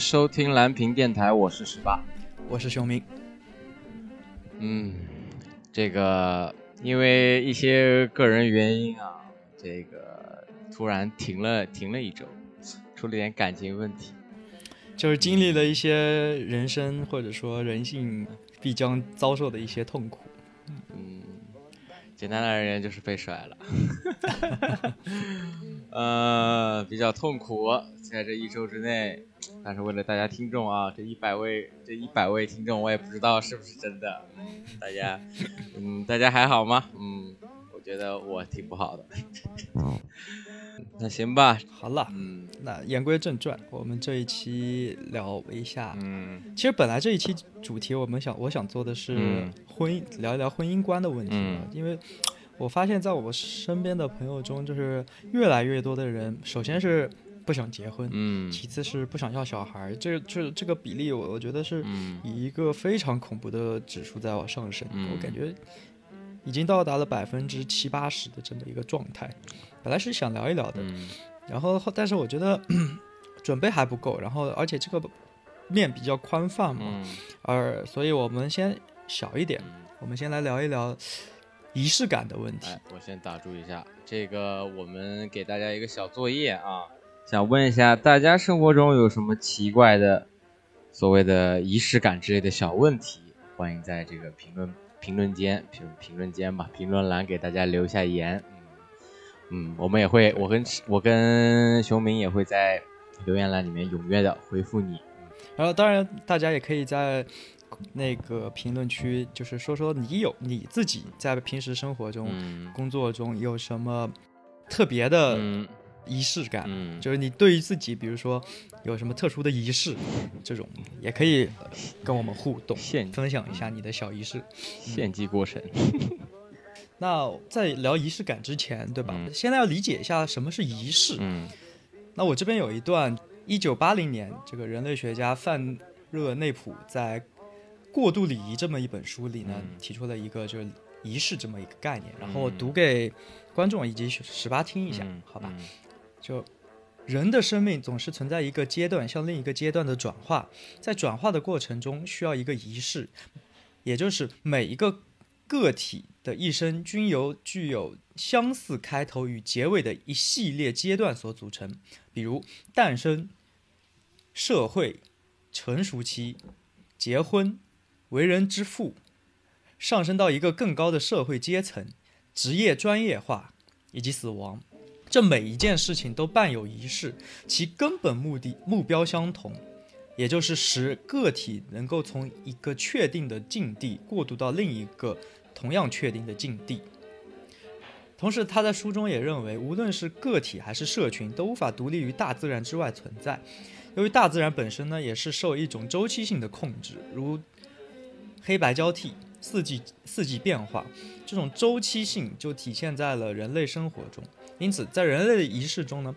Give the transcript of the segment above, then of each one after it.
收听蓝屏电台，我是十八，我是熊明。嗯，这个因为一些个人原因啊，这个突然停了停了一周，出了点感情问题，就是经历了一些人生或者说人性必将遭受的一些痛苦。嗯，简单的而言就是被甩了。呃，比较痛苦，在这一周之内，但是为了大家听众啊，这一百位这一百位听众，我也不知道是不是真的。大家，嗯，大家还好吗？嗯，我觉得我挺不好的。那行吧，好了，嗯，那言归正传，我们这一期聊一下，嗯，其实本来这一期主题我们想我想做的是婚姻，聊一聊婚姻观的问题，因为。我发现，在我身边的朋友中，就是越来越多的人，首先是不想结婚，嗯，其次是不想要小孩，这这这个比例，我我觉得是以一个非常恐怖的指数在往上升，我感觉已经到达了百分之七八十的这么一个状态。本来是想聊一聊的，然后但是我觉得 准备还不够，然后而且这个面比较宽泛嘛，而所以我们先小一点，我们先来聊一聊。仪式感的问题，我先打住一下。这个我们给大家一个小作业啊，想问一下大家生活中有什么奇怪的所谓的仪式感之类的小问题？欢迎在这个评论评论间评评论间吧，评论栏给大家留下言。嗯嗯，我们也会，我跟我跟熊明也会在留言栏里面踊跃的回复你。然后当然大家也可以在。那个评论区就是说说你有你自己在平时生活中、工作中有什么特别的仪式感？嗯就是你对于自己，比如说有什么特殊的仪式，这种也可以跟我们互动，分享一下你的小仪式。献祭过程。那在聊仪式感之前，对吧？现在要理解一下什么是仪式。嗯。那我这边有一段，一九八零年，这个人类学家范热内普在。过度礼仪这么一本书里呢，提出了一个就是仪式这么一个概念，然后我读给观众以及十八听一下，好吧？就人的生命总是存在一个阶段向另一个阶段的转化，在转化的过程中需要一个仪式，也就是每一个个体的一生均由具有相似开头与结尾的一系列阶段所组成，比如诞生、社会、成熟期、结婚。为人之父，上升到一个更高的社会阶层，职业专业化以及死亡，这每一件事情都伴有仪式，其根本目的目标相同，也就是使个体能够从一个确定的境地过渡到另一个同样确定的境地。同时，他在书中也认为，无论是个体还是社群，都无法独立于大自然之外存在，由于大自然本身呢，也是受一种周期性的控制，如。黑白交替，四季四季变化，这种周期性就体现在了人类生活中。因此，在人类的仪式中呢，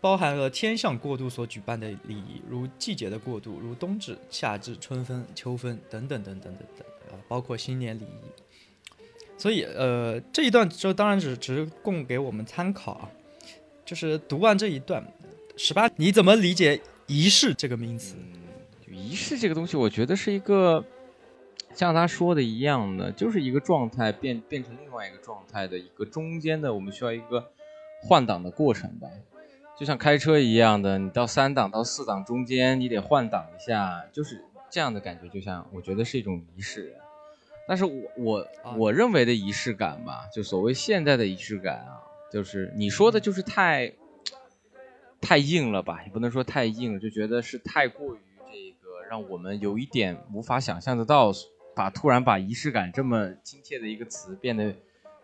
包含了天象过渡所举办的礼仪，如季节的过渡，如冬至、夏至、春分、秋分等等等等等等，啊，包括新年礼仪。所以，呃，这一段就当然只只是供给我们参考啊。就是读完这一段，十八，你怎么理解仪式这个名词？仪式这个东西，我觉得是一个。像他说的一样的，就是一个状态变变成另外一个状态的一个中间的，我们需要一个换挡的过程吧，就像开车一样的，你到三档到四档中间，你得换挡一下，就是这样的感觉，就像我觉得是一种仪式。但是我我我认为的仪式感吧，就所谓现在的仪式感啊，就是你说的就是太太硬了吧，也不能说太硬，就觉得是太过于这个让我们有一点无法想象得到。把突然把仪式感这么亲切的一个词变得，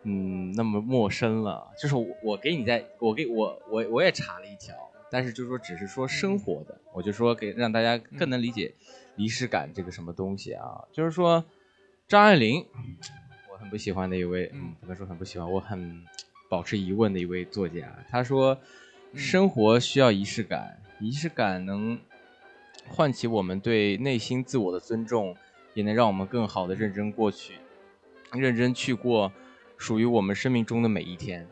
嗯，那么陌生了。就是我我给你在，我给我我我也查了一条，但是就是说只是说生活的，我就说给让大家更能理解仪式感这个什么东西啊。就是说张爱玲，我很不喜欢的一位，嗯，不能说很不喜欢，我很保持疑问的一位作家。他说，生活需要仪式感，仪式感能唤起我们对内心自我的尊重。也能让我们更好的认真过去，认真去过属于我们生命中的每一天。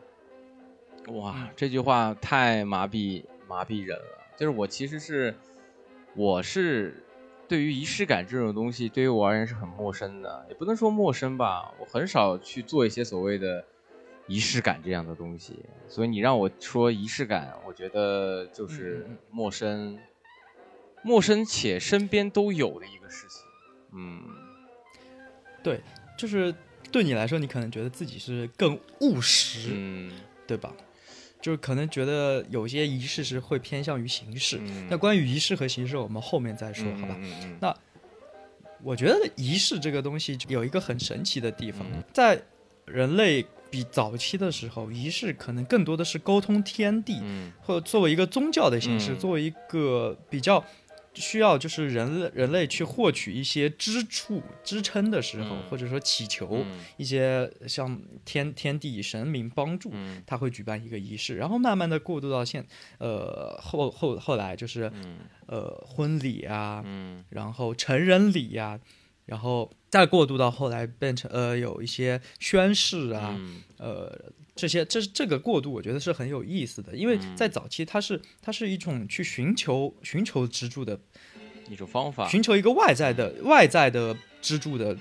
哇，这句话太麻痹麻痹人了。就是我其实是我是对于仪式感这种东西，对于我而言是很陌生的，也不能说陌生吧，我很少去做一些所谓的仪式感这样的东西，所以你让我说仪式感，我觉得就是陌生，陌生且身边都有的一个事情，嗯，对，就是对你来说，你可能觉得自己是更务实，嗯，对吧？就是可能觉得有些仪式是会偏向于形式。嗯那关于仪式和形式，我们后面再说，好吧？那我觉得仪式这个东西有一个很神奇的地方，嗯在人类比早期的时候，仪式可能更多的是沟通天地，嗯或者作为一个宗教的形式，嗯作为一个比较需要就是人类人类去获取一些支柱支撑的时候，嗯或者说祈求嗯一些像天天地神明帮助，嗯他会举办一个仪式，然后慢慢的过渡到现呃后后后来就是嗯呃婚礼啊，嗯然后成人礼呀、然后再过渡到后来变成呃有一些宣誓啊，嗯呃这些这这个过渡我觉得是很有意思的，因为嗯。在早期它是它是一种去寻求寻求支柱的，一种方法，寻求一个外在的外在的支柱的，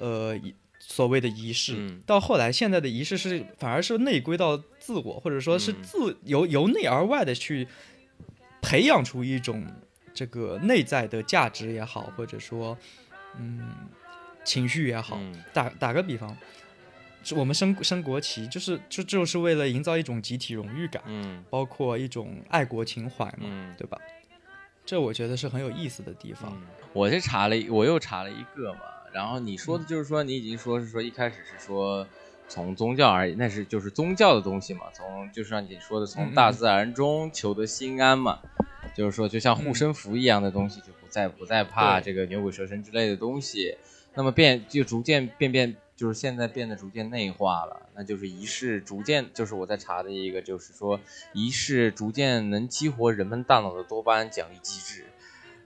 呃仪所谓的仪式。嗯。到后来现在的仪式是反而是内归到自我，或者说是嗯。自由由内而外的去培养出一种这个内在的价值也好，或者说嗯情绪也好。嗯。打打个比方，是我们升升国旗，就是就就是为了营造一种集体荣誉感，嗯包括一种爱国情怀嘛，嗯对吧？这我觉得是很有意思的地方。嗯，我是查了，我又查了一个嘛。然后你说的就是说，你已经说是说一开始是说从宗教而已，那是就是宗教的东西嘛。从就是像你说的，嗯从嗯大自然中求得心安嘛。就是说，就像护身符一样的东西，就不再不再怕这个牛鬼蛇神之类的东西。那么变就逐渐变变，就是现在变得逐渐内化了。那就是仪式逐渐，就是我在查的一个，就是说仪式逐渐能激活人们大脑的多巴胺奖励机制。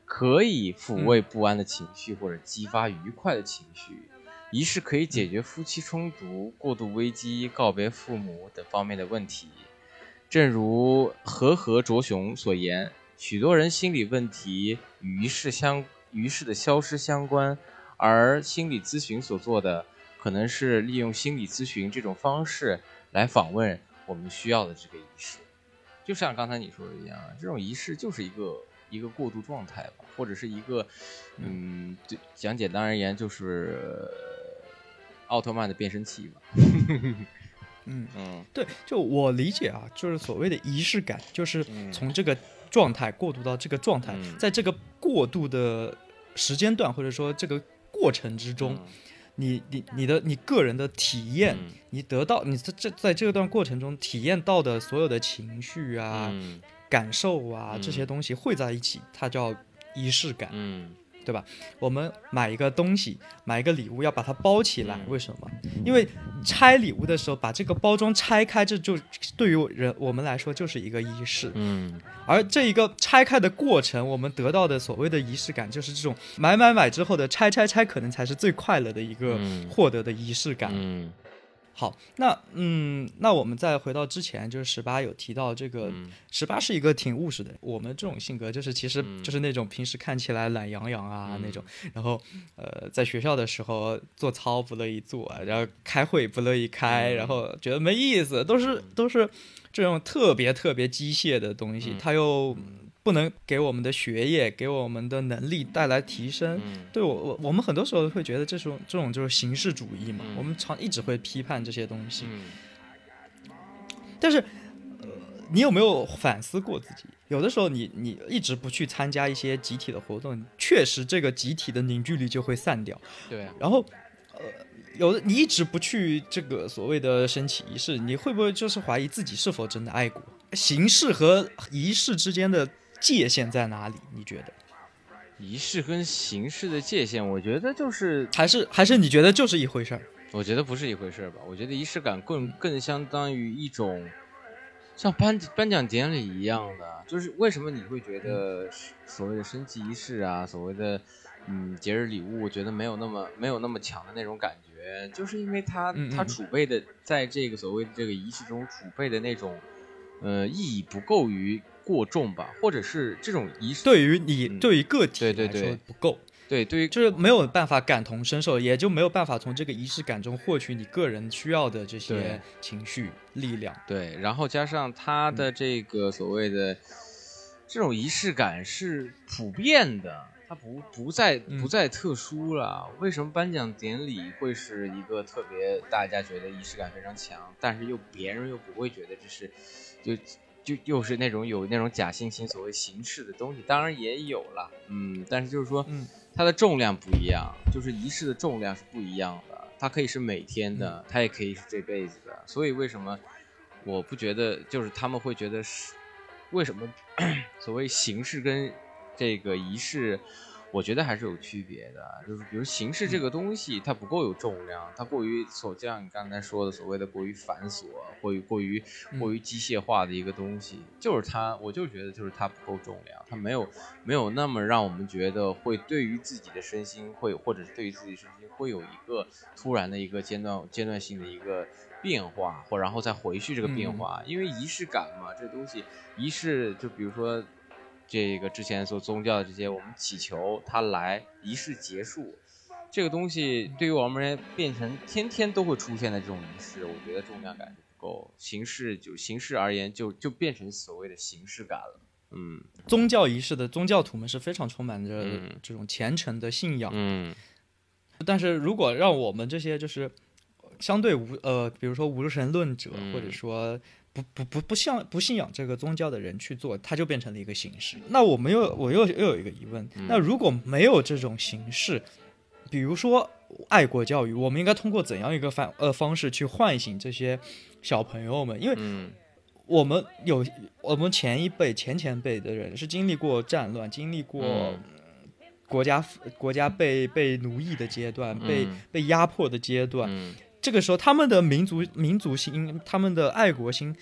可以抚慰不安的情绪或者激发愉快的情绪。仪式可以解决夫妻冲突、过度危机、告别父母等方面的问题。正如和和卓雄所言，许多人心理问题与仪式相仪式的消失相关，而心理咨询所做的可能是利用心理咨询这种方式来访问我们需要的这个仪式。就像刚才你说的一样，这种仪式就是一个一个过渡状态吧，或者是一个，嗯，对，讲简单而言就是呃奥特曼的变声器吧。嗯，嗯对，就我理解啊，就是所谓的仪式感，就是嗯从这个状态过渡到这个状态，嗯在这个过渡的时间段或者说这个过程之中，你你你的你个人的体验，嗯。你得到你在这在这段过程中体验到的所有的情绪啊、嗯。感受啊、嗯这些东西汇在一起，它叫仪式感，嗯对吧？我们买一个东西，买一个礼物，要把它包起来，嗯为什么？因为拆礼物的时候把这个包装拆开，这就对于人我们来说就是一个仪式。嗯而这一个拆开的过程，我们得到的所谓的仪式感，就是这种买买买之后的拆拆拆，可能才是最快乐的一个嗯获得的仪式感。嗯好，那嗯，那我们再回到之前，就是十八有提到这个，嗯。十八是一个挺务实的人。我们这种性格，就是其实嗯。就是那种平时看起来懒洋洋啊、嗯那。种，然后呃，在学校的时候做操不乐意做，然后开会不乐意开，嗯然后觉得没意思，都是都是这种特别特别机械的东西，嗯。它又不能给我们的学业、给我们的能力带来提升。嗯对我我我们很多时候会觉得这种这种就是形式主义嘛，嗯我们常一直会批判这些东西。嗯但是，呃，你有没有反思过自己？有的时候你，你一直不去参加一些集体的活动，确实这个集体的凝聚力就会散掉。对啊然后，呃，有的你一直不去这个所谓的升旗仪式，你会不会就是怀疑自己是否真的爱国？形式和仪式之间的界限在哪里？你觉得？仪式跟形式的界限，我觉得就是还是还是你觉得就是一回事儿？我觉得不是一回事儿吧。我觉得仪式感更更相当于一种像颁颁奖典礼一样的，就是为什么你会觉得所谓的升旗仪式啊，所谓的嗯节日礼物，我觉得没有那么没有那么强的那种感觉，就是因为它它储备的在这个所谓的这个仪式中储备的那种呃意义不够于过重吧，或者是这种仪式对于你、嗯。对于个体来说不够，对对于就是没有办法感同身受，也就没有办法从这个仪式感中获取你个人需要的这些情绪力量。对，然后加上他的嗯这个所谓的这种仪式感是普遍的，它不不再不嗯再特殊了。为什么颁奖典礼会是一个特别大家觉得仪式感非常强，但是又别人又不会觉得这是就就又是那种有那种假惺惺所谓形式的东西？当然也有了，嗯，但是就是说，嗯它的重量不一样，就是仪式的重量是不一样的。它可以是每天的，它也可以是这辈子的。所以为什么我不觉得，就是他们会觉得是为什么 所谓形式跟这个仪式，我觉得还是有区别的。就是比如形式这个东西，它不够有重量，它过于所就像你刚才说的所谓的过于繁琐，过于过于过于机械化的一个东西，就是它，我就觉得就是它不够重量，它没有没有那么让我们觉得会对于自己的身心会，或者是对于自己身心会有一个突然的一个阶段阶段性的一个变化，或然后再回去这个变化，因为仪式感嘛，这东西仪式就比如说这个之前所宗教的这些，我们祈求他来，仪式结束。这个东西对于我们而言变成天天都会出现的这种仪式，我觉得重量感就不够。形式就形式而言就，就变成所谓的形式感了。嗯宗教仪式的宗教徒们是非常充满着嗯这种虔诚的信仰，嗯但是如果让我们这些就是相对无呃，比如说无神论者，嗯或者说不不不不信不信仰这个宗教的人去做，它就变成了一个形式。那我们又我又又有一个疑问，嗯那如果没有这种形式，比如说爱国教育，我们应该通过怎样一个方呃方式去唤醒这些小朋友们？因为嗯我们有我们前一辈、前前辈的人是经历过战乱，经历过嗯国家国家被被奴役的阶段，被嗯被压迫的阶段。嗯这个时候，他们的民族民族心，他们的爱国心。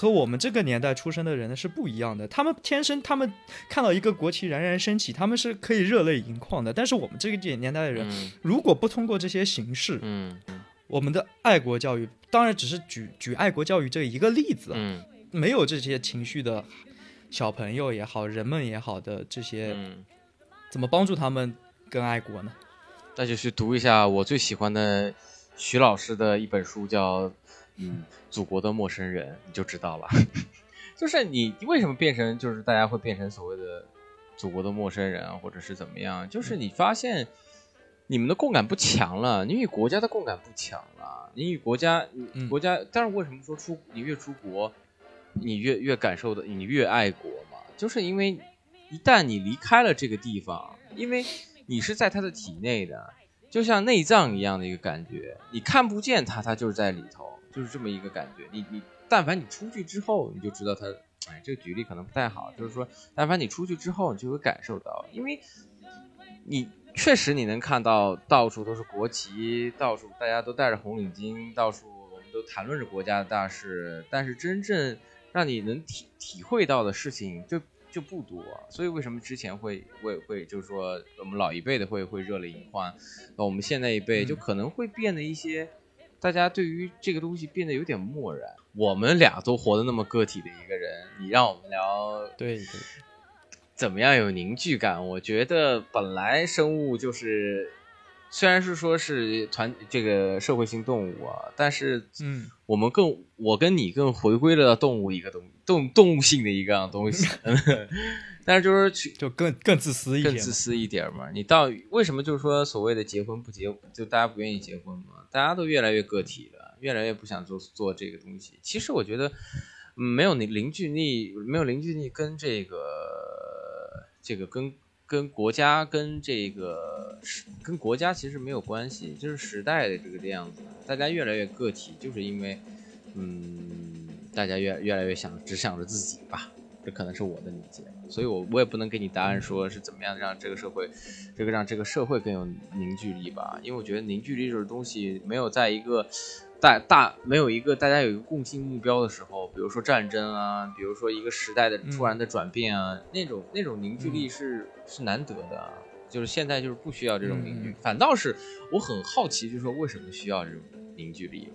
和我们这个年代出生的人呢是不一样的，他们天生，他们看到一个国旗冉冉升起，他们是可以热泪盈眶的。但是我们这个年代的人，嗯如果不通过这些形式，嗯我们的爱国教育，当然只是举举爱国教育这一个例子没有这些情绪的小朋友也好，人们也好的这些，嗯，怎么帮助他们更爱国呢？那就去读一下我最喜欢的徐老师的一本书，叫嗯《祖国的陌生人》，你就知道了。就是你为什么变成，就是大家会变成所谓的祖国的陌生人啊，或者是怎么样？就是你发现你们的共感不强了，你与国家的共感不强了，你与国家，国家，但是为什么说出你越出国，你越越感受的，你越爱国嘛？就是因为一旦你离开了这个地方，因为你是在他的体内的，就像内脏一样的一个感觉，你看不见它，它就是在里头，就是这么一个感觉。你你，但凡你出去之后，你就知道它。哎，这个举例可能不太好，就是说，但凡你出去之后，你就会感受到，因为你确实你能看到到处都是国旗，到处大家都戴着红领巾，到处我们都谈论着国家的大事，但是真正让你能体体会到的事情就就不多，所以为什么之前会会会就是说我们老一辈的会会热泪盈眶，那我们现在一辈就可能会变得一些，大家对于这个东西变得有点漠然。我们俩都活得那么个体的一个人，你让我们聊对对，怎么样有凝聚感？我觉得本来生物就是，虽然是说是团这个社会性动物啊，但是嗯，我们更我跟你更回归了动物一个东动动物性的一个样东西，但是就是去就更更自私一点，更自私一点嘛。你到为什么就是说所谓的结婚不结，就大家不愿意结婚嘛？大家都越来越个体了，越来越不想做做这个东西。其实我觉得，嗯，没有你凝聚力，没有凝聚力跟这个这个跟跟国家跟这个跟国家其实没有关系，就是时代的这个这样子，大家越来越个体，就是因为嗯，大家越越来越想只想着自己吧。这可能是我的理解，所以我我也不能给你答案说是怎么样让这个社会，这个让这个社会更有凝聚力吧，因为我觉得凝聚力这种东西没有在一个大大没有一个大家有一个共性目标的时候，比如说战争啊，比如说一个时代的突然的转变啊，那种那种凝聚力是、是难得的啊，就是现在就是不需要这种凝聚，嗯。反倒是我很好奇，就是说为什么需要这种凝聚力？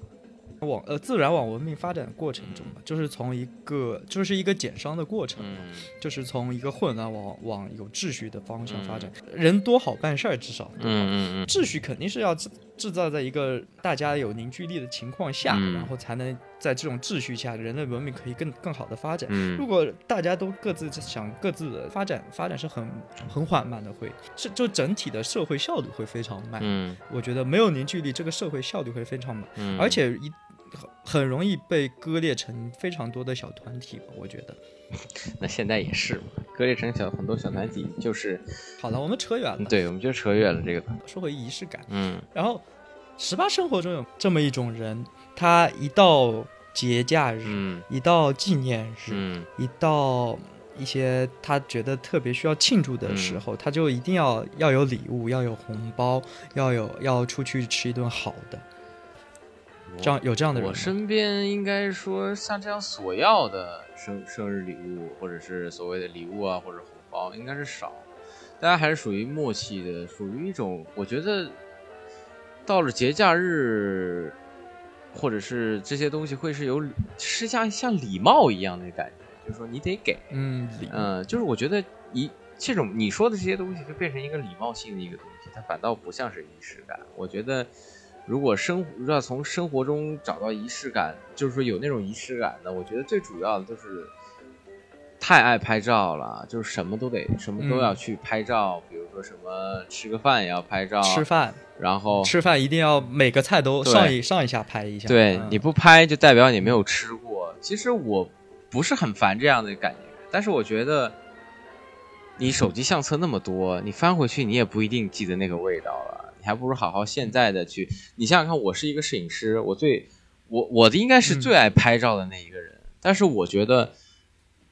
网呃自然往文明发展的过程中嘛，就是从一个就是一个减伤的过程，嘛就是从一个混乱往往有秩序的方向发展。人多好办事儿，至少对吧？嗯嗯秩序肯定是要制制造在一个大家有凝聚力的情况下，嗯然后才能在这种秩序下，人类文明可以更更好的发展。嗯如果大家都各自想各自的发展，发展是很很缓慢的，会是就整体的社会效率会非常慢。嗯我觉得没有凝聚力，这个社会效率会非常慢，嗯，而且一很很容易被割裂成非常多的小团体吧。我觉得。那现在也是嘛，割裂成小很多小团体，就是好了，我们扯远了，对，我们就扯远了这个，说回仪式感。嗯然后，十八生活中有这么一种人，他一到节假日，嗯一到纪念日，嗯一到一些他觉得特别需要庆祝的时候，他就一定要要有礼物，要有红包，要有要出去吃一顿好的。这样有这样的人，我身边应该说像这样索要的生生日礼物，或者是所谓的礼物啊，或者红包，应该是少。大家还是属于默契的，属于一种我觉得到了节假日，或者是这些东西会是有是像像礼貌一样的感觉，就是说你得给，嗯嗯，就是我觉得一这种你说的这些东西就变成一个礼貌性的一个东西，它反倒不像是仪式感。我觉得，如果生活要从生活中找到仪式感，就是说有那种仪式感的，我觉得最主要的就是太爱拍照了，就是什么都得什么都要去拍照，比如说什么吃个饭也要拍照，吃饭然后吃饭一定要每个菜都上一上一下拍一下。对，嗯你不拍就代表你没有吃过。其实我不是很烦这样的感觉，但是我觉得你手机相册那么多，你翻回去你也不一定记得那个味道了，你还不如好好现在的去。你想想看，我是一个摄影师，我最我我的应该是最爱拍照的那一个人，但是我觉得。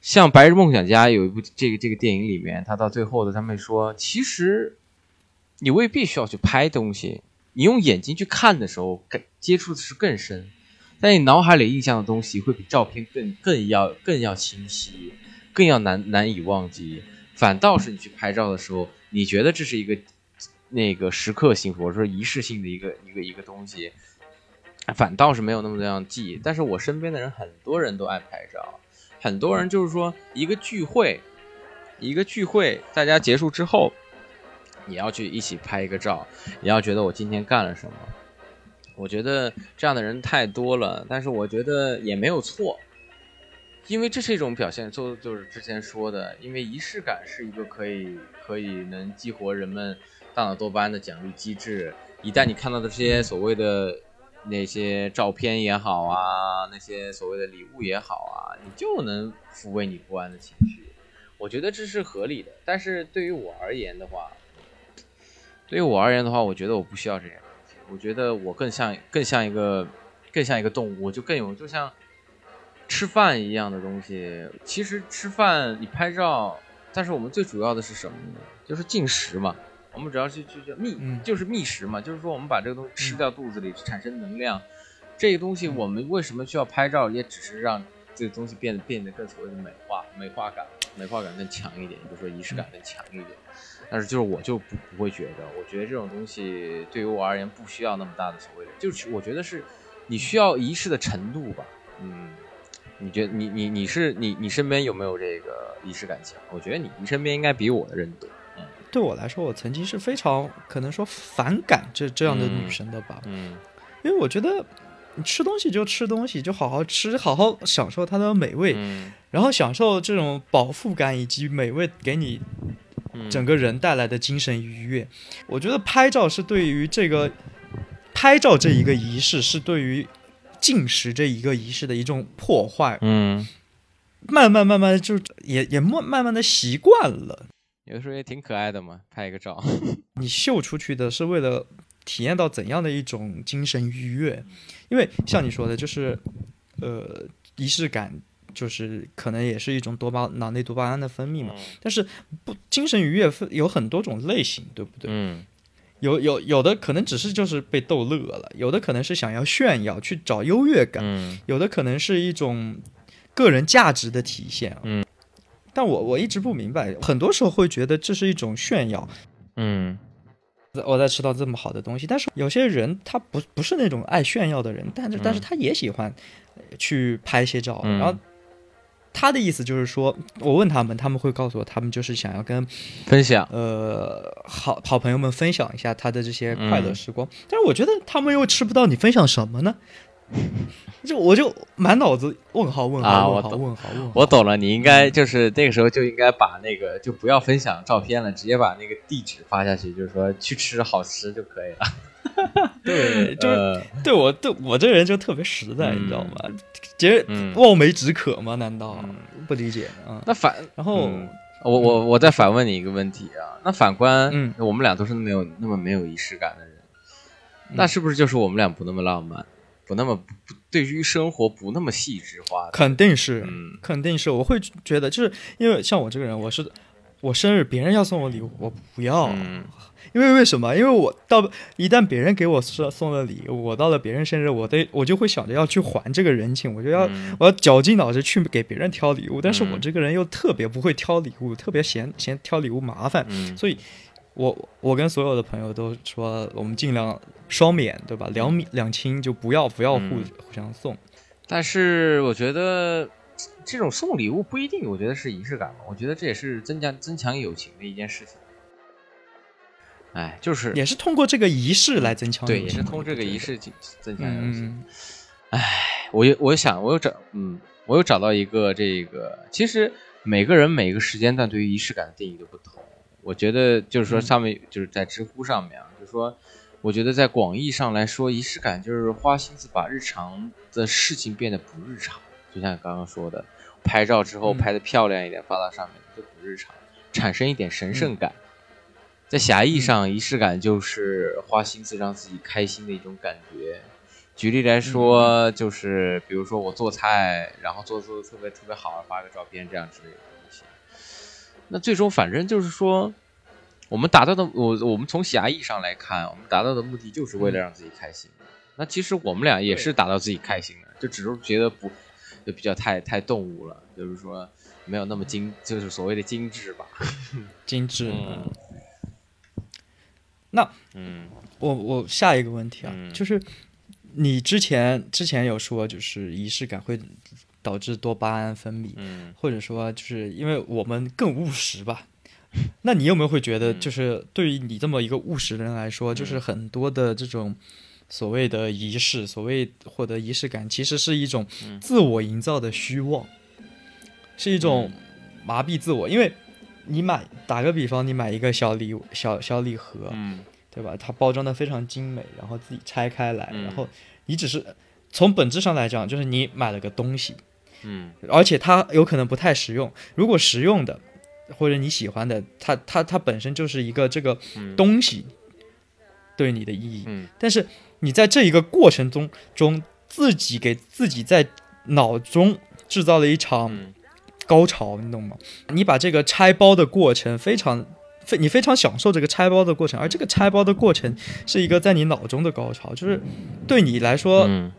像《白日梦想家》有一部这个这个电影里面，他到最后的他们说，其实你未必需要去拍东西，你用眼睛去看的时候，更接触的是更深，在你脑海里印象的东西会比照片更更要更要清晰，更要难难以忘记。反倒是你去拍照的时候，你觉得这是一个那个时刻性或者说仪式性的一个一个一个东西，反倒是没有那么这样记忆。但是我身边的人很多人都爱拍照，很多人就是说一个聚会，一个聚会，大家结束之后，你要去一起拍一个照，你要觉得我今天干了什么。我觉得这样的人太多了，但是我觉得也没有错，因为这是一种表现，就就是之前说的，因为仪式感是一个可以可以能激活人们大脑多巴胺的奖励机制。一旦你看到的这些所谓的那些照片也好啊，那些所谓的礼物也好啊，你就能抚慰你不安的情绪。我觉得这是合理的，但是对于我而言的话，对于我而言的话，我觉得我不需要这些东西。我觉得我更像更像一个更像一个动物，我就更有就像吃饭一样的东西。其实吃饭你拍照，但是我们最主要的是什么呢？就是进食嘛。我们主要去去叫觅，嗯就是觅食嘛，就是说我们把这个东西吃掉肚子里，产生能量。这个东西我们为什么需要拍照？也只是让这个东西变得变得更所谓的美化、美化感、美化感更强一点，就是说仪式感更强一点。但是就是我就不不会觉得，我觉得这种东西对于我而言不需要那么大的所谓的，就是我觉得是你需要仪式的程度吧。嗯，你觉得你你你是你你身边有没有这个仪式感强？我觉得你你身边应该比我的人多。嗯对我来说，我曾经是非常可能说反感这这样的女生的吧，嗯因为我觉得你吃东西就吃东西，就好好吃，好好享受它的美味，嗯然后享受这种饱腹感以及美味给你嗯，整个人带来的精神愉悦。我觉得拍照是对于这个拍照这一个仪式，是对于进食这一个仪式的一种破坏。嗯，慢慢慢慢就也也慢慢慢的习惯了。有的时候也挺可爱的嘛，拍一个照。你秀出去的是为了体验到怎样的一种精神愉悦？因为像你说的，就是呃仪式感，就是可能也是一种多巴脑内多巴胺的分泌嘛。但是不精神愉悦分有很多种类型，对不对？嗯有有有的可能只是就是被逗乐了，有的可能是想要炫耀去找优越感，嗯有的可能是一种个人价值的体现。嗯，但我我一直不明白，很多时候会觉得这是一种炫耀。嗯我在吃到这么好的东西。但是有些人他不不是那种爱炫耀的人，但是但是他也喜欢去拍一些照，嗯然后。他的意思就是说，我问他们，他们会告诉我，他们就是想要跟分享，呃好好朋友们分享一下他的这些快乐嗯时光。但是我觉得他们又吃不到，你分享什么呢？就我就满脑子问号问号问我懂问号问号。我懂了，你应该就是那个时候就应该把那个就不要分享照片了，直接把那个地址发下去，就是说去吃好吃就可以了。对，就是呃对我对我这人就特别实在，嗯你知道吗？觉嗯望梅止渴吗？难道嗯不理解啊？那反然后嗯我我我再反问你一个问题啊，那反观，嗯我们俩都是没有那么没有仪式感的人，嗯那是不是就是我们俩不那么浪漫，不那么对于生活不那么细致化的？肯定是，嗯。肯定是，我会觉得，就是因为像我这个人，我是我生日别人要送我礼物，我不要，嗯。因为为什么？因为我到一旦别人给我送送了礼物，我到了别人生日，我得我就会想着要去还这个人情，我就要、嗯。我要绞尽脑汁去给别人挑礼物，但是我嗯。这个人又特别不会挑礼物，特别嫌嫌挑礼物麻烦，嗯。所以我我跟所有的朋友都说，我们尽量双免，对吧？两免两清就不要不要互、嗯互相送。但是我觉得这种送礼物不一定，我觉得是仪式感嘛，我觉得这也是增加增强友情的一件事情。哎，就是也是通过这个仪式来增强对，友情也是通过这个仪式增增强友情。嗯，我有我想，我有找，嗯，我有找到一个这个，其实每个人每个时间段对于仪式感的定义都不同。我觉得就是说，嗯上面、就是在知乎上面啊，就是说，我觉得在广义上来说，仪式感就是花心思把日常的事情变得不日常。就像刚刚说的，拍照之后嗯拍的漂亮一点，发到上面就不日常，产生一点神圣感。在狭义上，仪式感就是花心思让自己开心的一种感觉。举例来说，就是比如说我做菜，然后做做的特别特别好，发个照片这样之类的。那最终反正就是说，我们达到的我我们从狭义上来看，我们达到的目的就是为了让自己开心。那其实我们俩也是达到自己开心的，就只是觉得不就比较太太动物了，就是说没有那么精，就是所谓的精致吧。精致。嗯那嗯我我下一个问题啊，嗯就是你之前之前有说，就是仪式感会导致多巴胺分泌，嗯或者说就是因为我们更务实吧。那你有没有会觉得，嗯就是对于你这么一个务实的人来说，就是很多的这种所谓的仪式，所谓获得仪式感，其实是一种嗯自我营造的虚妄，是一种麻痹自我。因为你买，打个比方，你买一个小礼、小小礼盒，嗯对吧？它包装的非常精美，然后自己拆开来，嗯然后你只是从本质上来讲，就是你买了个东西，嗯而且它有可能不太实用。如果实用的或者你喜欢的，它它它本身就是一个这个嗯东西对你的意义。嗯但是你在这一个过程中中，自己给自己在脑中制造了一场嗯高潮，你懂吗？你把这个拆包的过程非常。非你非常享受这个拆包的过程，而这个拆包的过程是一个在你脑中的高潮，就是对你来说，嗯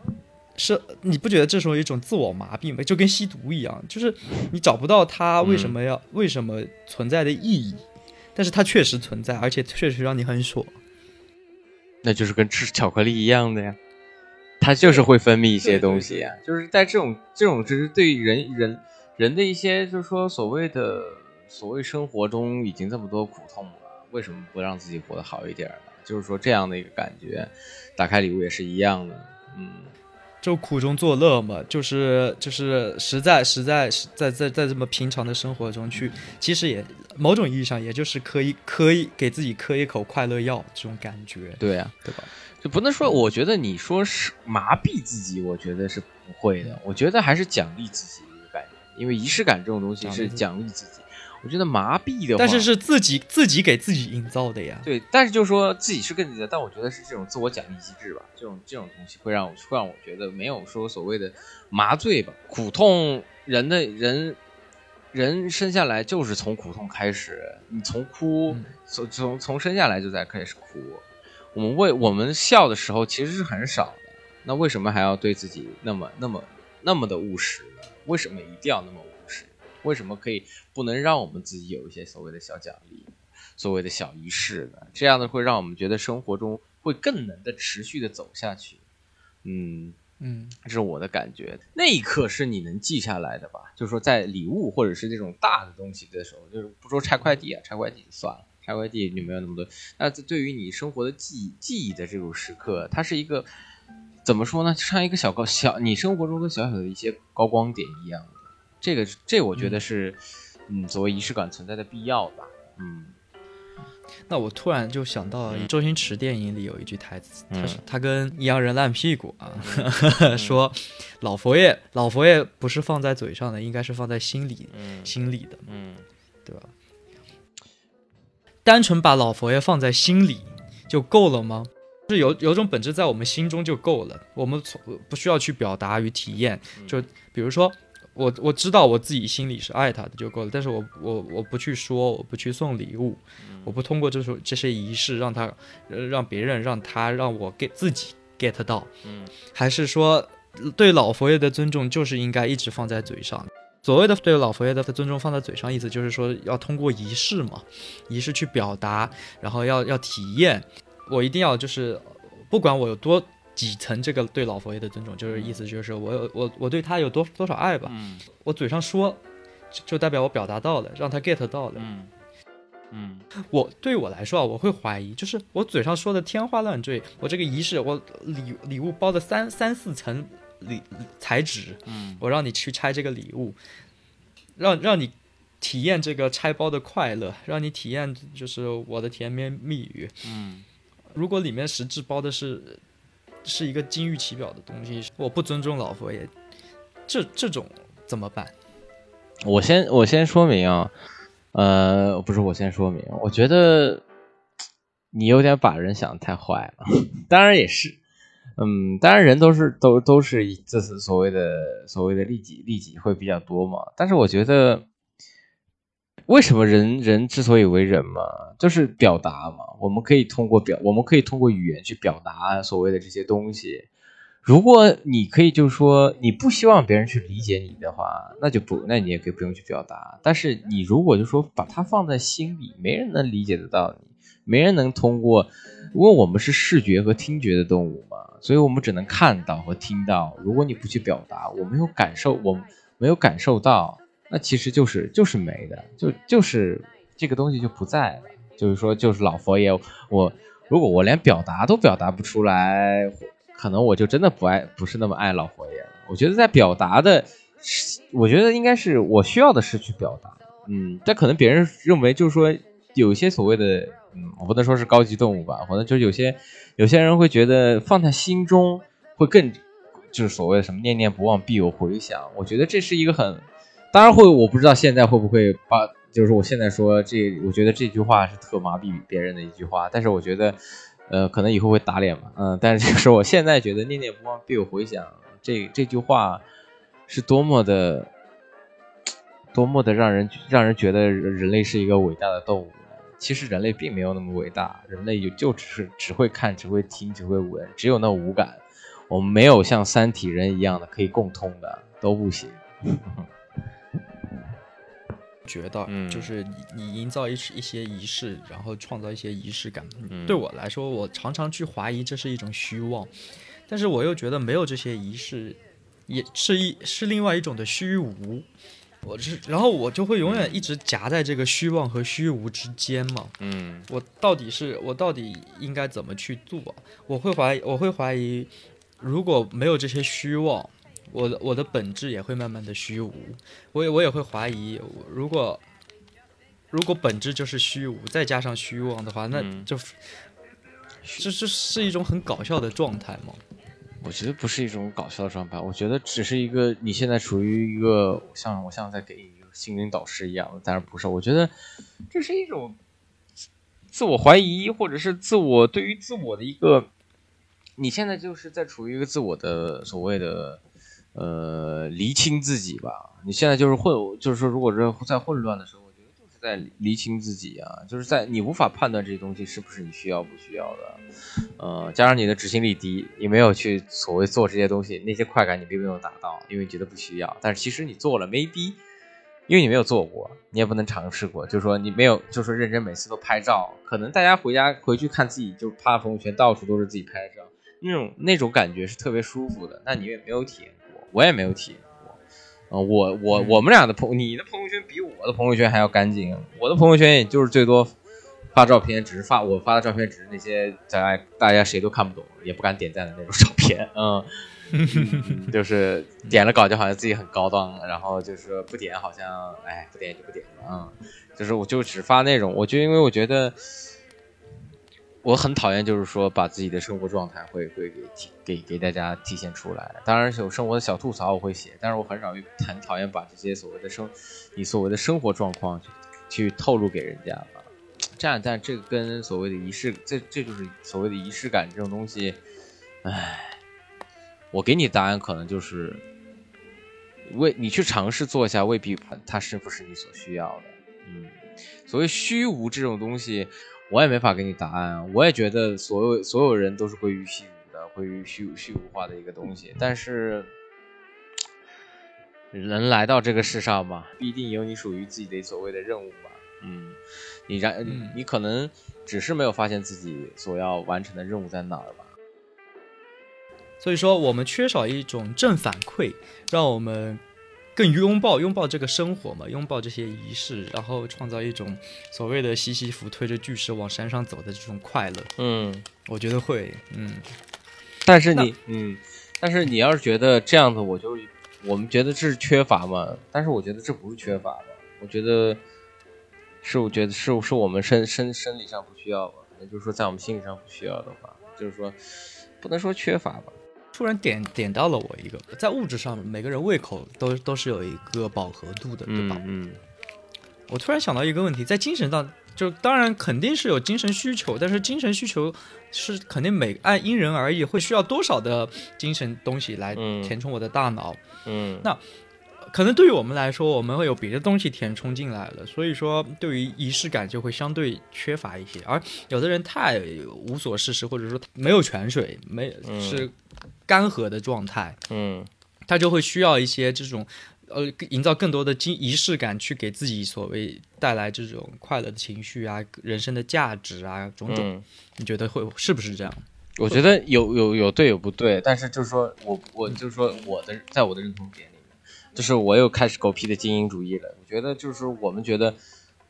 是你不觉得这时候一种自我麻痹吗？就跟吸毒一样，就是你找不到它为什么要、为什么存在的意义，但是它确实存在，而且确实让你很爽。那就是跟吃巧克力一样的呀，它就是会分泌一些东西呀，就是在这种这种就是对于人人人的一些就是说所谓的所谓生活中已经这么多苦痛了，为什么不让自己活得好一点呢？就是说这样的一个感觉，打开礼物也是一样的，嗯就苦中作乐嘛，就是就是实在实在是在在在这么平常的生活中去，其实也某种意义上也就是磕一磕一给自己磕一口快乐药这种感觉，对啊、对吧？就不能说，我觉得你说是麻痹自己，我觉得是不会的。我觉得还是奖励自己的一个概念，因为仪式感这种东西是奖励自己。我觉得麻痹的话，但是是自己自己给自己营造的呀。对，但是就是说自己是跟自己的，但我觉得是这种自我奖励机制吧，这种这种东西会让我会让我觉得没有说所谓的麻醉吧，苦痛人的人人生下来就是从苦痛开始，你从哭嗯从从从生下来就在开始哭，我们为我们笑的时候其实是很少的，那为什么还要对自己那么那么那么的务实呢？为什么一定要那么？为什么可以不能让我们自己有一些所谓的小奖励？所谓的小仪式呢，这样的会让我们觉得生活中会更能的持续的走下去。嗯嗯，这是我的感觉。那一刻是你能记下来的吧？就是说，在礼物或者是这种大的东西的时候，就是不说拆快递啊，拆快递就算了，拆快递你没有那么多。那对于你生活的记记忆的这种时刻，它是一个怎么说呢？就像一个小高小你生活中的小小的一些高光点一样的。这个这我觉得是，嗯，作为仪式感存在的必要吧。嗯，那我突然就想到嗯周星驰电影里有一句台词，他是嗯他跟阴阳人烂屁股啊，说老佛爷老佛爷不是放在嘴上的，应该是放在心里嗯心里的，嗯对吧？单纯把老佛爷放在心里就够了吗？是有有种本质在我们心中就够了，我们从不需要去表达与体验。就比如说，我我知道我自己心里是爱他的就够了，但是我我我不去说，我不去送礼物，我不通过这种这些仪式让他呃让别人让他让我给自己 get 到，嗯还是说对老佛爷的尊重就是应该一直放在嘴上？所谓的对老佛爷的尊重放在嘴上，意思就是说要通过仪式嘛，仪式去表达，然后要要体验。我一定要就是，不管我有多几层这个对老佛爷的尊重，就是意思就是我有我我对他有多多少爱吧，嗯。我嘴上说，就就代表我表达到了，让他 get 到了。嗯。嗯。我对我来说啊，我会怀疑，就是我嘴上说的天花乱坠，我这个仪式，我礼礼物包的三三四层礼彩纸，嗯。我让你去拆这个礼物，让让你体验这个拆包的快乐，让你体验就是我的甜言蜜语。嗯。如果里面实质包的是是一个金玉其表的东西，我不尊重老佛爷，这这种怎么办？我先我先说明啊，呃，不是我先说明，我觉得你有点把人想的太坏了。当然也是，嗯，当然人都是都都是这是所谓的所谓的利己利己会比较多嘛。但是我觉得，为什么人人之所以为人嘛，就是表达嘛。我们可以通过表，我们可以通过语言去表达所谓的这些东西。如果你可以就是说你不希望别人去理解你的话，那就不，那你也可以不用去表达。但是你如果就说把它放在心里，没人能理解得到你，没人能通过，因为我们是视觉和听觉的动物嘛，所以我们只能看到和听到。如果你不去表达，我没有感受，我没有感受到，那其实就是就是没的，就就是这个东西就不在了。就是说，就是老佛爷，我如果我连表达都表达不出来。可能我就真的不爱，不是那么爱老佛爷了。我觉得在表达的，我觉得应该是我需要的是去表达，嗯，但可能别人认为就是说有些所谓的，嗯，我不能说是高级动物吧，可能就是有些有些人会觉得放在心中会更，就是所谓的什么念念不忘必有回响。我觉得这是一个很，当然会，我不知道现在会不会把，就是我现在说这，我觉得这句话是特麻痹别人的一句话，但是我觉得。呃，可能以后会打脸吧，嗯，但是就是我现在觉得“念念不忘，必有回响”这这句话是多么的、多么的让人让人觉得人类是一个伟大的动物。其实人类并没有那么伟大，人类就就只是只会看、只会听、只会闻，只有那五感。我们没有像三体人一样的可以共通的，都不行。觉得，嗯就是你你营造一一些仪式，然后创造一些仪式感。嗯对我来说，我常常去怀疑这是一种虚妄，但是我又觉得没有这些仪式，也是一是另外一种的虚无。我是，然后我就会永远一直夹在这个虚妄和虚无之间嘛。嗯我到底是我到底应该怎么去做？我会怀疑，我会怀疑，如果没有这些虚妄，我的我的本质也会慢慢的虚无。我也我也会怀疑，如果如果本质就是虚无，再加上虚妄的话，那嗯就、这这是一种很搞笑的状态吗。我觉得不是一种搞笑的状态，我觉得只是一个你现在处于一个像我像在给一个心灵导师一样的，但是不是？我觉得这是一种自我怀疑，或者是自我对于自我的一个，你现在就是在处于一个自我的所谓的呃厘清自己吧。你现在就是混，就是说，如果是在混乱的时候，我觉得就是在厘清自己啊，就是在你无法判断这些东西是不是你需要不需要的。呃，加上你的执行力低，你没有去所谓做这些东西，那些快感你并没有达到，因为你觉得不需要。但是其实你做了，maybe 因为你没有做过，你也不能尝试过，就是说你没有，就是说认真每次都拍照，可能大家回家回去看自己就是发朋友圈，到处都是自己拍的照，那种那种感觉是特别舒服的。那你也没有体验，我也没有体验过。呃，我我我们俩的朋，你的朋友圈比我的朋友圈还要干净，我的朋友圈也就是最多发照片，只是发我发的照片只是那些在大家谁都看不懂，也不敢点赞的那种照片，嗯。就是点了稿就好像自己很高档，然后就是不点好像哎不点就不点了啊，就是我就只发那种，我就因为我觉得我很讨厌，就是说把自己的生活状态会会给给给大家体现出来。当然有生活的小吐槽我会写，但是我很少很讨厌把这些所谓的生你所谓的生活状况去透露给人家吧。这样，但这个跟所谓的仪式，这这就是所谓的仪式感这种东西，唉。我给你答案，可能就是为你去尝试做一下，未必它是不是你所需要的。嗯，所谓虚无这种东西，我也没法给你答案。我也觉得所有所有人都是归于虚无的，归于虚虚无化的一个东西。但是人来到这个世上嘛，必定有你属于自己的所谓的任务吧。嗯，你然你可能只是没有发现自己所要完成的任务在哪儿吧。所以说，我们缺少一种正反馈，让我们更拥抱拥抱这个生活嘛，拥抱这些仪式，然后创造一种所谓的西西弗推着巨石往山上走的这种快乐。嗯，我觉得会，嗯。但是你，嗯，但是你要是觉得这样子，我就我们觉得这是缺乏嘛？但是我觉得这不是缺乏吧？我觉得是，我觉得是，是我们身身生理上不需要吧？也就是说，在我们心理上不需要的话，就是说，不能说缺乏吧。突然点点到了我一个，在物质上，每个人胃口都都是有一个饱和度的，对吧？嗯。我突然想到一个问题，在精神上，就当然肯定是有精神需求，但是精神需求是肯定每按因人而异，会需要多少的精神东西来填充我的大脑？嗯。那。可能对于我们来说，我们会有别的东西填充进来了，所以说对于仪式感就会相对缺乏一些。而有的人太无所事事，或者说没有泉水，没是干涸的状态，嗯，他就会需要一些这种呃，营造更多的仪仪式感，去给自己所谓带来这种快乐的情绪啊，人生的价值啊，种种。你觉得会是不是这样？我觉得有有有对有不对，但是就是说我我就是说我的在我的认同点。就是我又开始狗屁的精英主义了。我觉得就是我们觉得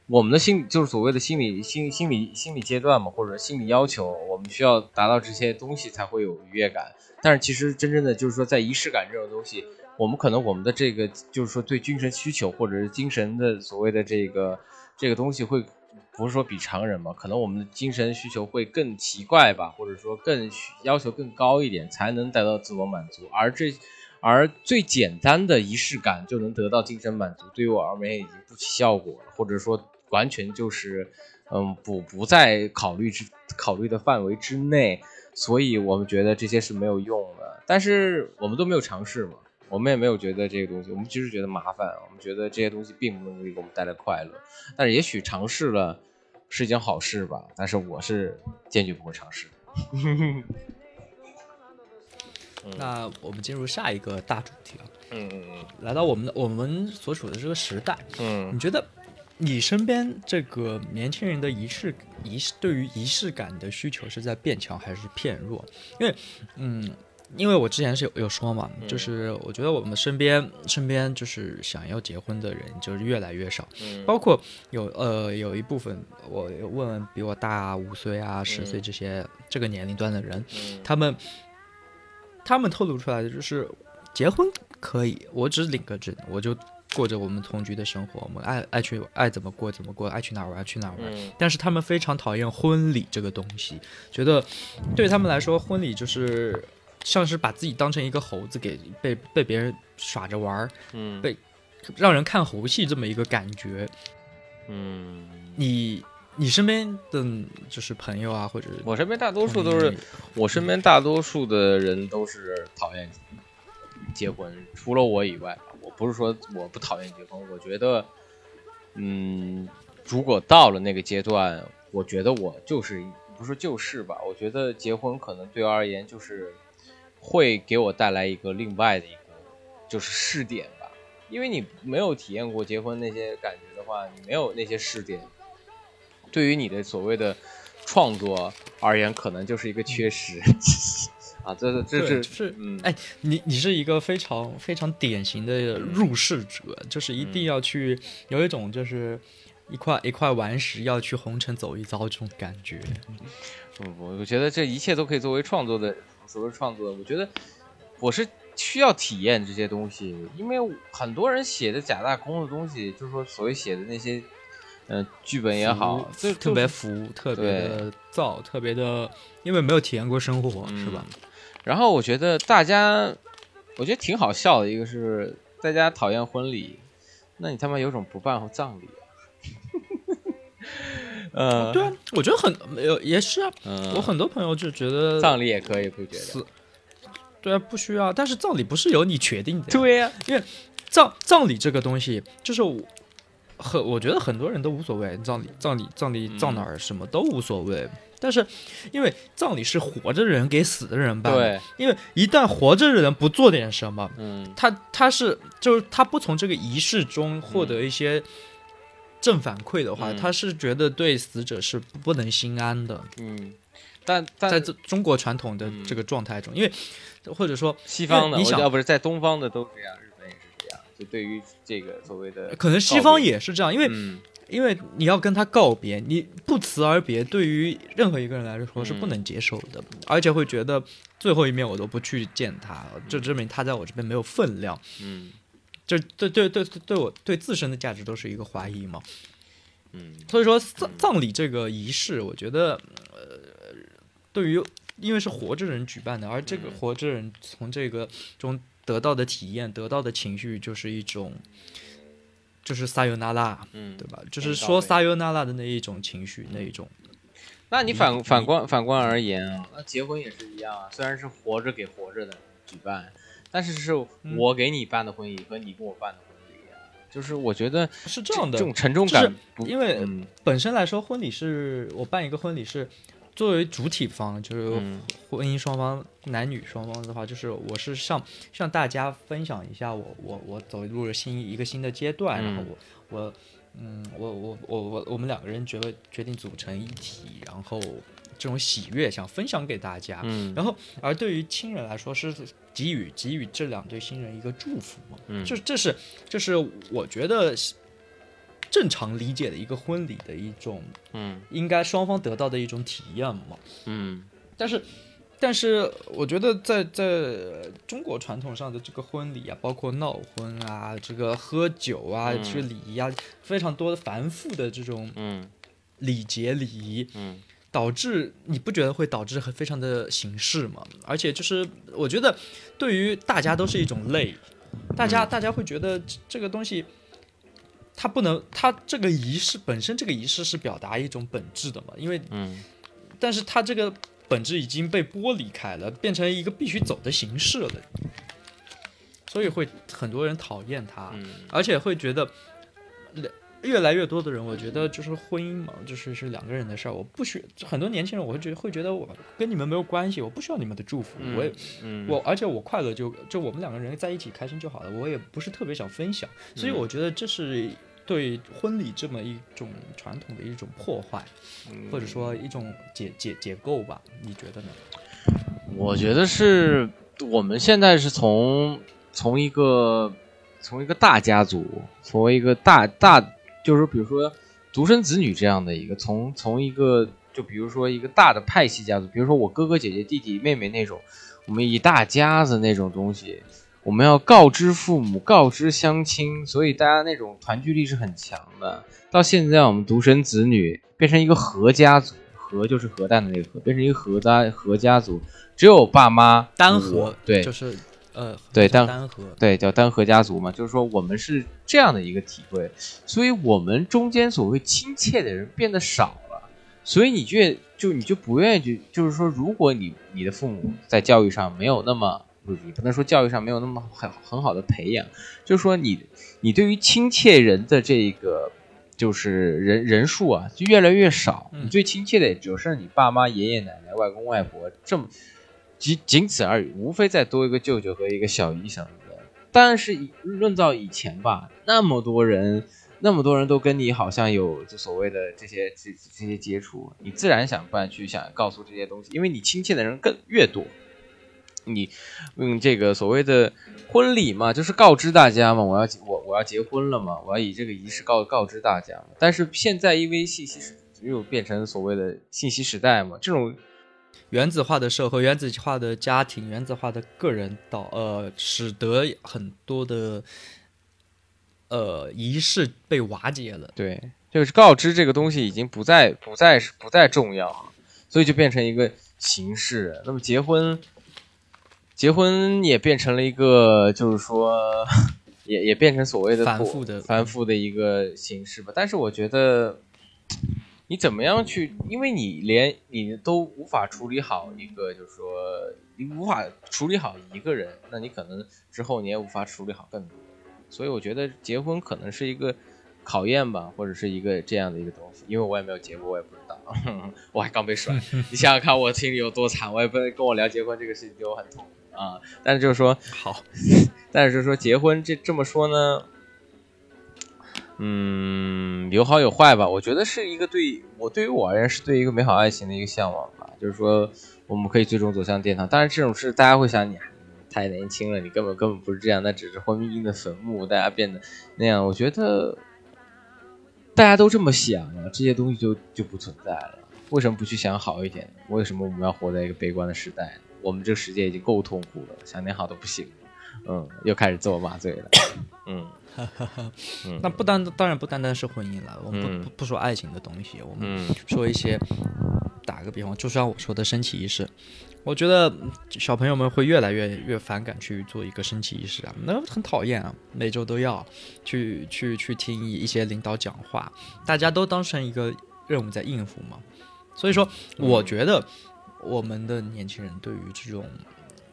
我们的心就是所谓的心理心心理心理阶段嘛，或者心理要求，我们需要达到这些东西才会有愉悦感。但是其实真正的就是说，在仪式感这种东西，我们可能我们的这个就是说对精神需求或者是精神的所谓的这个这个东西会不是说比常人嘛，可能我们的精神需求会更奇怪吧，或者说更要求更高一点才能得到自我满足，而这。而最简单的仪式感就能得到精神满足，对于我而言已经不起效果了，或者说完全就是，嗯，不不在考虑之考虑的范围之内，所以我们觉得这些是没有用的。但是我们都没有尝试嘛，我们也没有觉得这个东西，我们就是觉得麻烦，我们觉得这些东西并不能给我们带来快乐。但是也许尝试了是一件好事吧，但是我是坚决不会尝试。那我们进入下一个大主题啊。嗯嗯嗯，来到我们的我们所处的这个时代，嗯，你觉得你身边这个年轻人的仪式仪式对于仪式感的需求是在变强还是变弱？因为，嗯，因为我之前是有有说嘛，就是我觉得我们身边身边就是想要结婚的人就是越来越少，包括有呃有一部分我问问比我大五岁啊十岁这些这个年龄段的人，他们。他们透露出来的就是，结婚可以，我只领个证，我就过着我们同居的生活，我们爱爱去爱怎么过怎么过，爱去哪玩去哪玩。但是他们非常讨厌婚礼这个东西，觉得对他们来说，婚礼就是像是把自己当成一个猴子，给被被别人耍着玩儿，嗯，被让人看猴戏这么一个感觉。嗯，你。你身边的就是朋友啊，或者我身边大多数都是，我身边大多数的人都是讨厌结婚，除了我以外，我不是说我不讨厌结婚，我觉得，嗯，如果到了那个阶段，我觉得我就是不是就是吧，我觉得结婚可能对我而言就是会给我带来一个另外的一个就是试点吧，因为你没有体验过结婚那些感觉的话，你没有那些试点，对于你的所谓的创作而言，可能就是一个缺失。啊，这是这是就是嗯，哎，你你是一个非常非常典型的入世者，就是一定要去有一种就是一块一块顽石要去红尘走一遭这种感觉。不不，我觉得这一切都可以作为创作的所谓创作。我觉得我是需要体验这些东西，因为很多人写的假大空的东西，就是说所谓写的那些，呃，剧本也好，就特别浮，特别的燥，特别的，因为没有体验过生活，是吧？嗯然后我觉得大家，我觉得挺好笑的一个是大家讨厌婚礼，那你他妈有种不办葬礼啊？呃，对啊，我觉得很没有也是啊，嗯，我很多朋友就觉得葬礼也可以，不觉得？对啊，不需要。但是葬礼不是由你决定的，对呀、葬葬礼这个东西，就是我很我觉得很多人都无所谓，葬礼葬礼葬礼葬哪儿什么都无所谓。但是因为葬礼是活着的人给死的人办的，对，因为一旦活着的人不做点什么，嗯他他是就是他不从这个仪式中获得一些正反馈的话，嗯他是觉得对死者是不不能心安的。嗯，但但在这中国传统的这个状态中，因为或者说西方的，你想要不是在东方的都这样，日本也是这样。就对于这个所谓的，可能西方也是这样，因为、嗯因为你要跟他告别，你不辞而别，对于任何一个人来说是不嗯能接受的，而且会觉得最后一面我都不去见他，就证明他在我这边没有分量，嗯这对对对对对我对自身的价值都是一个怀疑嘛。嗯所以说葬葬礼这个仪式，我觉得呃，对于因为是活着人举办的，而这个嗯活着人从这个中得到的体验、得到的情绪，就是一种就是撒尤那拉，嗯，对吧？就是说撒尤那拉的那一种情绪，那一种那你反反观反观而言啊，那结婚也是一样啊，虽然是活着给活着的举办，但是是嗯我给你办的婚礼和你给我办的婚礼啊，就是我觉得是这样的这。种沉重就是感不，因为嗯本身来说，婚礼是我办一个婚礼是作为主体方，就是嗯婚姻双方男女双方的话，就是我是向向大家分享一下我我我走入了新一个新的阶段，嗯然后我我嗯我我我我我们两个人决决定组成一体，然后这种喜悦想分享给大家。嗯然后，而对于亲人来说，是给予给予这两对新人一个祝福嘛？嗯就这是这是我觉得正常理解的一个婚礼的一种嗯应该双方得到的一种体验嘛。嗯但是，但是我觉得在在中国传统上的这个婚礼啊，包括闹婚啊，这个喝酒啊，嗯这个礼仪啊，非常多的繁复的这种嗯礼节礼仪，嗯导致你不觉得会导致很非常的形式吗？而且就是我觉得对于大家都是一种累，大家、大家会觉得这这个东西。它不能，它这个仪式本身，这个仪式是表达一种本质的嘛？因为嗯但是它这个本质已经被剥离开了，变成一个必须走的形式了，所以会很多人讨厌它，嗯而且会觉得越来越多的人，我觉得就是婚姻嘛，就是是两个人的事儿，我不需很多年轻人，我会觉得会觉得我跟你们没有关系，我不需要你们的祝福，我也嗯我而且我快乐就就我们两个人在一起开心就好了，我也不是特别想分享，所以嗯我觉得这是对婚礼这么一种传统的一种破坏。嗯或者说一种解解解构吧？你觉得呢？我觉得是我们现在是从从一个从一个大家族，从一个大大就是比如说独生子女这样的一个，从从一个就比如说一个大的派系家族，比如说我哥哥姐姐弟弟妹妹那种，我们一大家子那种东西，我们要告知父母，告知乡亲，所以大家那种团聚力是很强的。到现在我们独生子女变成一个核家族，核就是核弹的那个核，变成一个核家核家族。只有爸妈单核对就是呃，对单核，对，叫单核家族嘛，就是说我们是这样的一个体会，所以我们中间所谓亲切的人变得少了，所以你就就你就不愿意去，就是说，如果你你的父母在教育上没有那么，你不能说教育上没有那么很很好的培养，就是说你你对于亲切人的这个就是人人数啊，就越来越少，嗯你最亲切的也只剩你爸妈、爷爷奶奶、外公外婆这么。仅仅此而已，无非再多一个舅舅和一个小姨什么的，但是论到以前吧，那么多人，那么多人都跟你好像有就所谓的这些这这些接触，你自然想办去想告诉这些东西，因为你亲切的人更越多，你用这个所谓的婚礼嘛，就是告知大家嘛，我要我我要结婚了嘛，我要以这个仪式告告知大家。但是现在因为信息又变成所谓的信息时代嘛，这种。原子化的社会、原子化的家庭、原子化的个人，导呃，使得很多的呃仪式被瓦解了。对，就是告知这个东西已经不再、不再是、不再重要，所以就变成一个形式。那么结婚，结婚也变成了一个，就是说，也也变成所谓的繁复的、繁复的一个形式吧。但是我觉得。你怎么样去？因为你连你都无法处理好一个，就是说你无法处理好一个人，那你可能之后你也无法处理好更多。所以我觉得结婚可能是一个考验吧，或者是一个这样的一个东西。因为我也没有结过，我也不知道。我还刚被甩，你想想看我心里有多惨。我也不能跟我聊结婚这个事情，就很痛啊。但是就是说好，但是就是说结婚这这么说呢？嗯，有好有坏吧。我觉得是一个对我对于我而言是对一个美好爱情的一个向往吧。就是说，我们可以最终走向殿堂。当然，这种事大家会想，你太年轻了，你根本根本不是这样，那只是婚姻的坟墓，大家变得那样。我觉得大家都这么想了，这些东西就就不存在了。为什么不去想好一点？为什么我们要活在一个悲观的时代？我们这个世界已经够痛苦了，想点好都不行。嗯，又开始自我麻醉了。嗯。那不单当然不单单是婚姻了，我们不不说爱情的东西，我们说一些，打个比方，就像我说的升旗仪式，我觉得小朋友们会越来越越反感去做一个升旗仪式啊，那很讨厌啊，每周都要去去去听一些领导讲话，大家都当成一个任务在应付嘛，所以说我觉得我们的年轻人对于这种，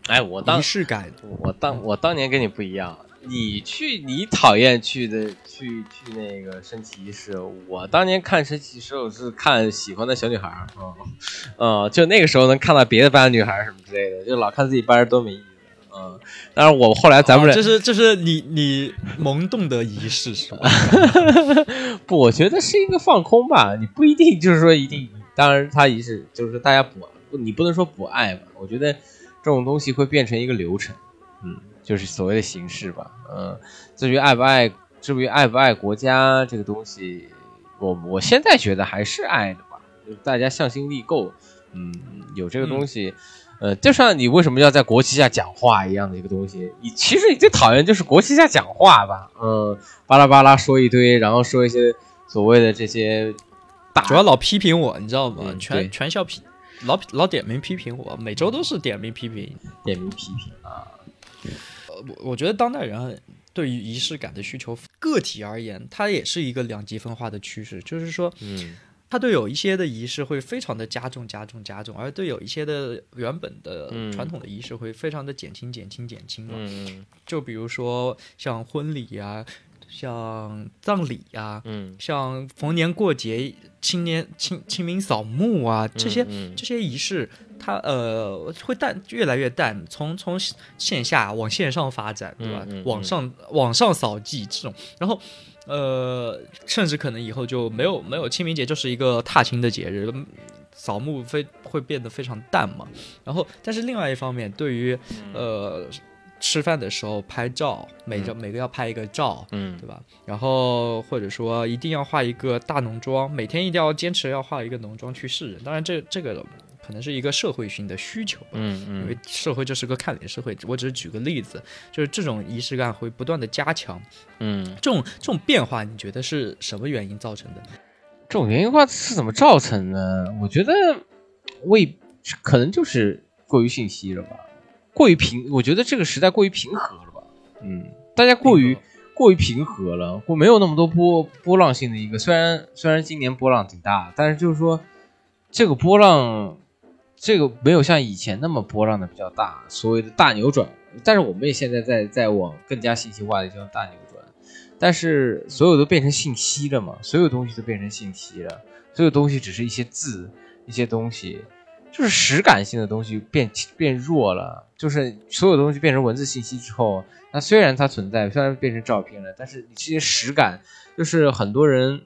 哎，我当仪式感，我当我当年跟你不一样。你去，你讨厌去的去去那个升旗仪式。我当年看升旗仪式，我是看喜欢的小女孩儿，嗯，嗯，就那个时候能看到别的班的女孩儿什么之类的，就老看自己班多没意思，嗯。但是我后来咱们俩，这是这是你你萌动的仪式是吧？不，我觉得是一个放空吧。你不一定就是说一定，当然他仪式就是大家不，你不能说不爱吧。我觉得这种东西会变成一个流程，嗯。就是所谓的形式吧，嗯，至于爱不爱，至于爱不爱国家这个东西，我我现在觉得还是爱的吧，就大家向心力够，嗯，有这个东西，呃，就像你为什么要在国旗下讲话一样的一个东西，你其实你最讨厌就是国旗下讲话吧，嗯，巴拉巴拉说一堆，然后说一些所谓的这些，主要老批评我，你知道吗？全全校批，老老点名批评我，每周都是点名批评，点名批评啊。我我觉得当代人对于仪式感的需求，个体而言，它也是一个两极分化的趋势。就是说，嗯，他对有一些的仪式会非常的加重、加重、加重，而对有一些的原本的传统的仪式会非常的减轻、减轻、减轻嘛。嗯，就比如说像婚礼啊。像葬礼呀，嗯，像逢年过节、清年清清明扫墓啊，这些这些仪式，它呃会淡越来越淡，从从线下往线上发展，对吧？网上网上扫祭这种，然后呃，甚至可能以后就没有没有清明节，就是一个踏青的节日，扫墓非会变得非常淡嘛。然后，但是另外一方面，对于呃。吃饭的时候拍照，每个每个要拍一个照，嗯，对吧？然后或者说一定要化一个大浓妆，每天一定要坚持要化一个浓妆去示人。当然，这这个可能是一个社会性的需求，嗯嗯，因为社会就是个看脸社会。我只是举个例子，就是这种仪式感会不断的加强，嗯，这种这种变化，你觉得是什么原因造成的？这种原因化是怎么造成的？我觉得为可能就是过于信息了吧。过于平，我觉得这个时代过于平和了吧？嗯，大家过于过于平和了，或没有那么多波波浪性的一个。虽然虽然今年波浪挺大，但是就是说这个波浪，这个没有像以前那么波浪的比较大，所谓的大扭转。但是我们也现在在在往更加信息化的这种大扭转，但是所有都变成信息了嘛？所有东西都变成信息了，所有东西只是一些字，一些东西。就是实感性的东西变变弱了，就是所有东西变成文字信息之后，那虽然它存在，虽然变成照片了，但是你这些实感，就是很多人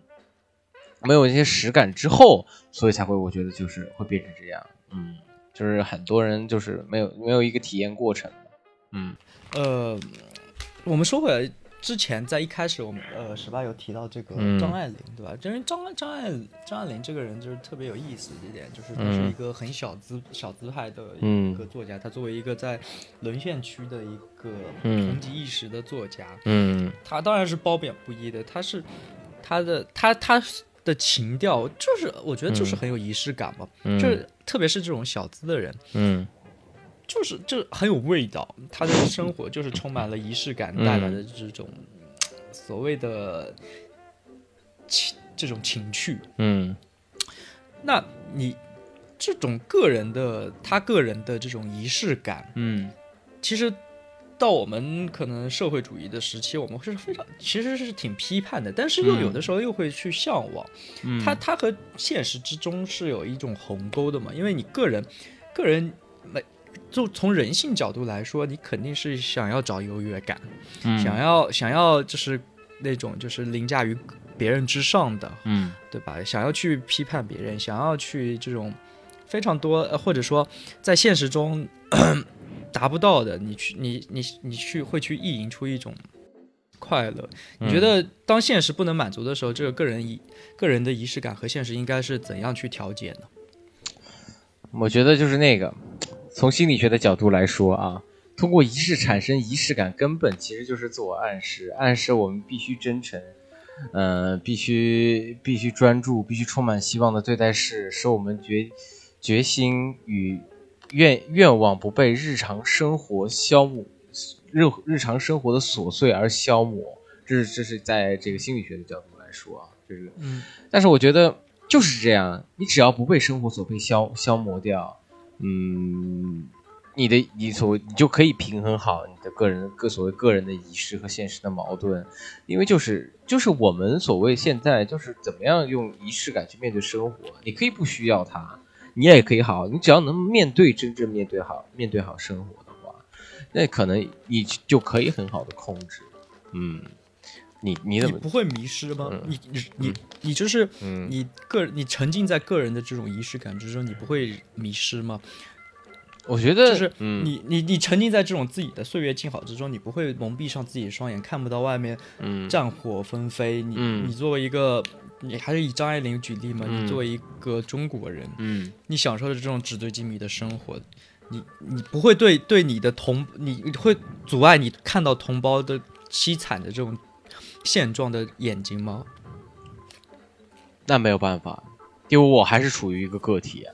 没有这些实感之后，所以才会我觉得就是会变成这样，嗯，就是很多人就是没有没有一个体验过程，嗯，呃，我们说回来。之前在一开始，我们呃，十八有提到这个张爱玲，对吧？因为张张爱张爱玲这个人就是特别有意思一点，就是她是一个很小资小资派的一个作家。她作为一个在沦陷区的一个红极一时的作家，嗯，她当然是褒贬不一的。她是她的她她的情调，就是我觉得就是很有仪式感嘛，就是特别是这种小资的人，嗯。就是就很有味道，他的生活就是充满了仪式感带来的这种所谓的情这种情趣。嗯，那你这种个人的他个人的这种仪式感，嗯，其实到我们可能社会主义的时期，我们是非常其实是挺批判的，但是又有的时候又会去向往。嗯，他他和现实之中是有一种鸿沟的嘛，因为你个人个人没。就从人性角度来说，你肯定是想要找优越感，想要想要就是那种就是凌驾于别人之上的，嗯，对吧？想要去批判别人，想要去这种非常多，或者说在现实中 达不到的，你去你你你去会去意淫出一种快乐。你觉得当现实不能满足的时候，这个个人仪个人的仪式感和现实应该是怎样去调节呢？我觉得就是那个。从心理学的角度来说啊，通过仪式产生仪式感，根本其实就是自我暗示，暗示我们必须真诚，嗯，必须必须专注，必须充满希望的对待事，使我们决决心与愿愿望不被日常生活消磨，日日常生活的琐碎而消磨。这是这是在这个心理学的角度来说啊，就是嗯，但是我觉得就是这样，你只要不被生活所被消消磨掉。嗯，你的你所你就可以平衡好你的个人各所谓个人的仪式和现实的矛盾，因为就是就是我们所谓现在就是怎么样用仪式感去面对生活，你可以不需要它，你也可以好，你只要能面对真正面对好面对好生活的话，那可能你就可以很好的控制，嗯。你你怎么不会迷失吗？你你你你就是你个你沉浸在个人的这种仪式感之中，你不会迷失吗？我觉得就是你你你沉浸在这种自己的岁月静好之中，你不会蒙蔽上自己的双眼，看不到外面战火纷飞。你你作为一个你还是以张爱玲举例嘛？你作为一个中国人，嗯，你享受着这种纸醉金迷的生活，你你不会对对你的同你会阻碍你看到同胞的凄惨的这种。现状的眼睛吗？那没有办法，因为我还是处于一个个体。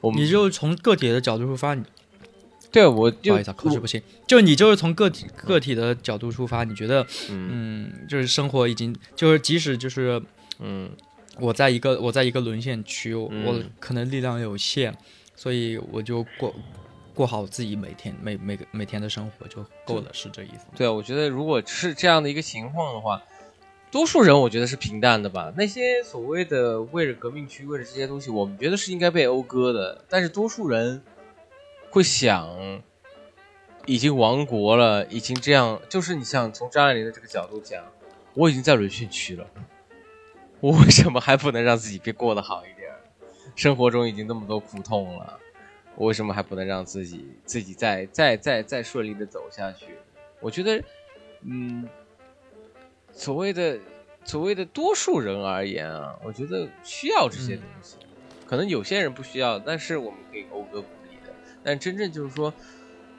我你就从个体的角度出发，你对我不好意思，口齿不清。就你就是从个体个体的角度出发，你觉得嗯，就是生活已经就是即使就是嗯，我在一个我在一个沦陷区，我可能力量有限，所以我就过。过好自己每天每每个每天的生活就够了，是这意思。对啊，我觉得如果是这样的一个情况的话，多数人我觉得是平淡的吧。那些所谓的为了革命区，为了这些东西，我们觉得是应该被讴歌的。但是多数人会想，已经亡国了，已经这样，就是你想从张爱玲的这个角度讲，我已经在沦陷区了，我为什么还不能让自己变过得好一点？生活中已经那么多苦痛了。我为什么还不能让自己自己再再再再顺利的走下去？我觉得，嗯，所谓的所谓的多数人而言啊，我觉得需要这些东西。可能有些人不需要，但是我们可以讴歌鼓励的。但真正就是说，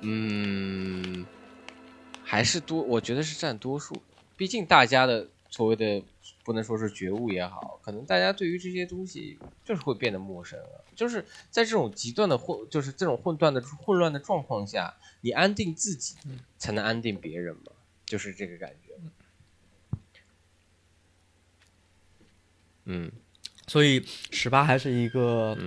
嗯，还是多，我觉得是占多数。毕竟大家的所谓的。不能说是觉悟也好，可能大家对于这些东西就是会变得陌生了。就是在这种极端的混，就是这种混乱的混乱的状况下，你安定自己，才能安定别人嘛，就是这个感觉。嗯，所以十八还是一个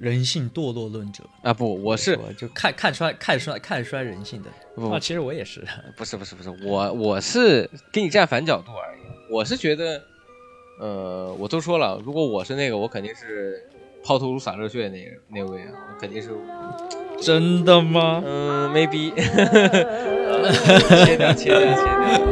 人性堕落论者啊！不，我是就看看衰看衰看衰人性的。啊，其实我也是，不是不是不是，我我是跟你站反角度而已。我是觉得，呃，我都说了，如果我是那个，我肯定是抛头颅洒热血的那个那位啊，我肯定是。真的吗？嗯，maybe。切掉，切掉，切掉。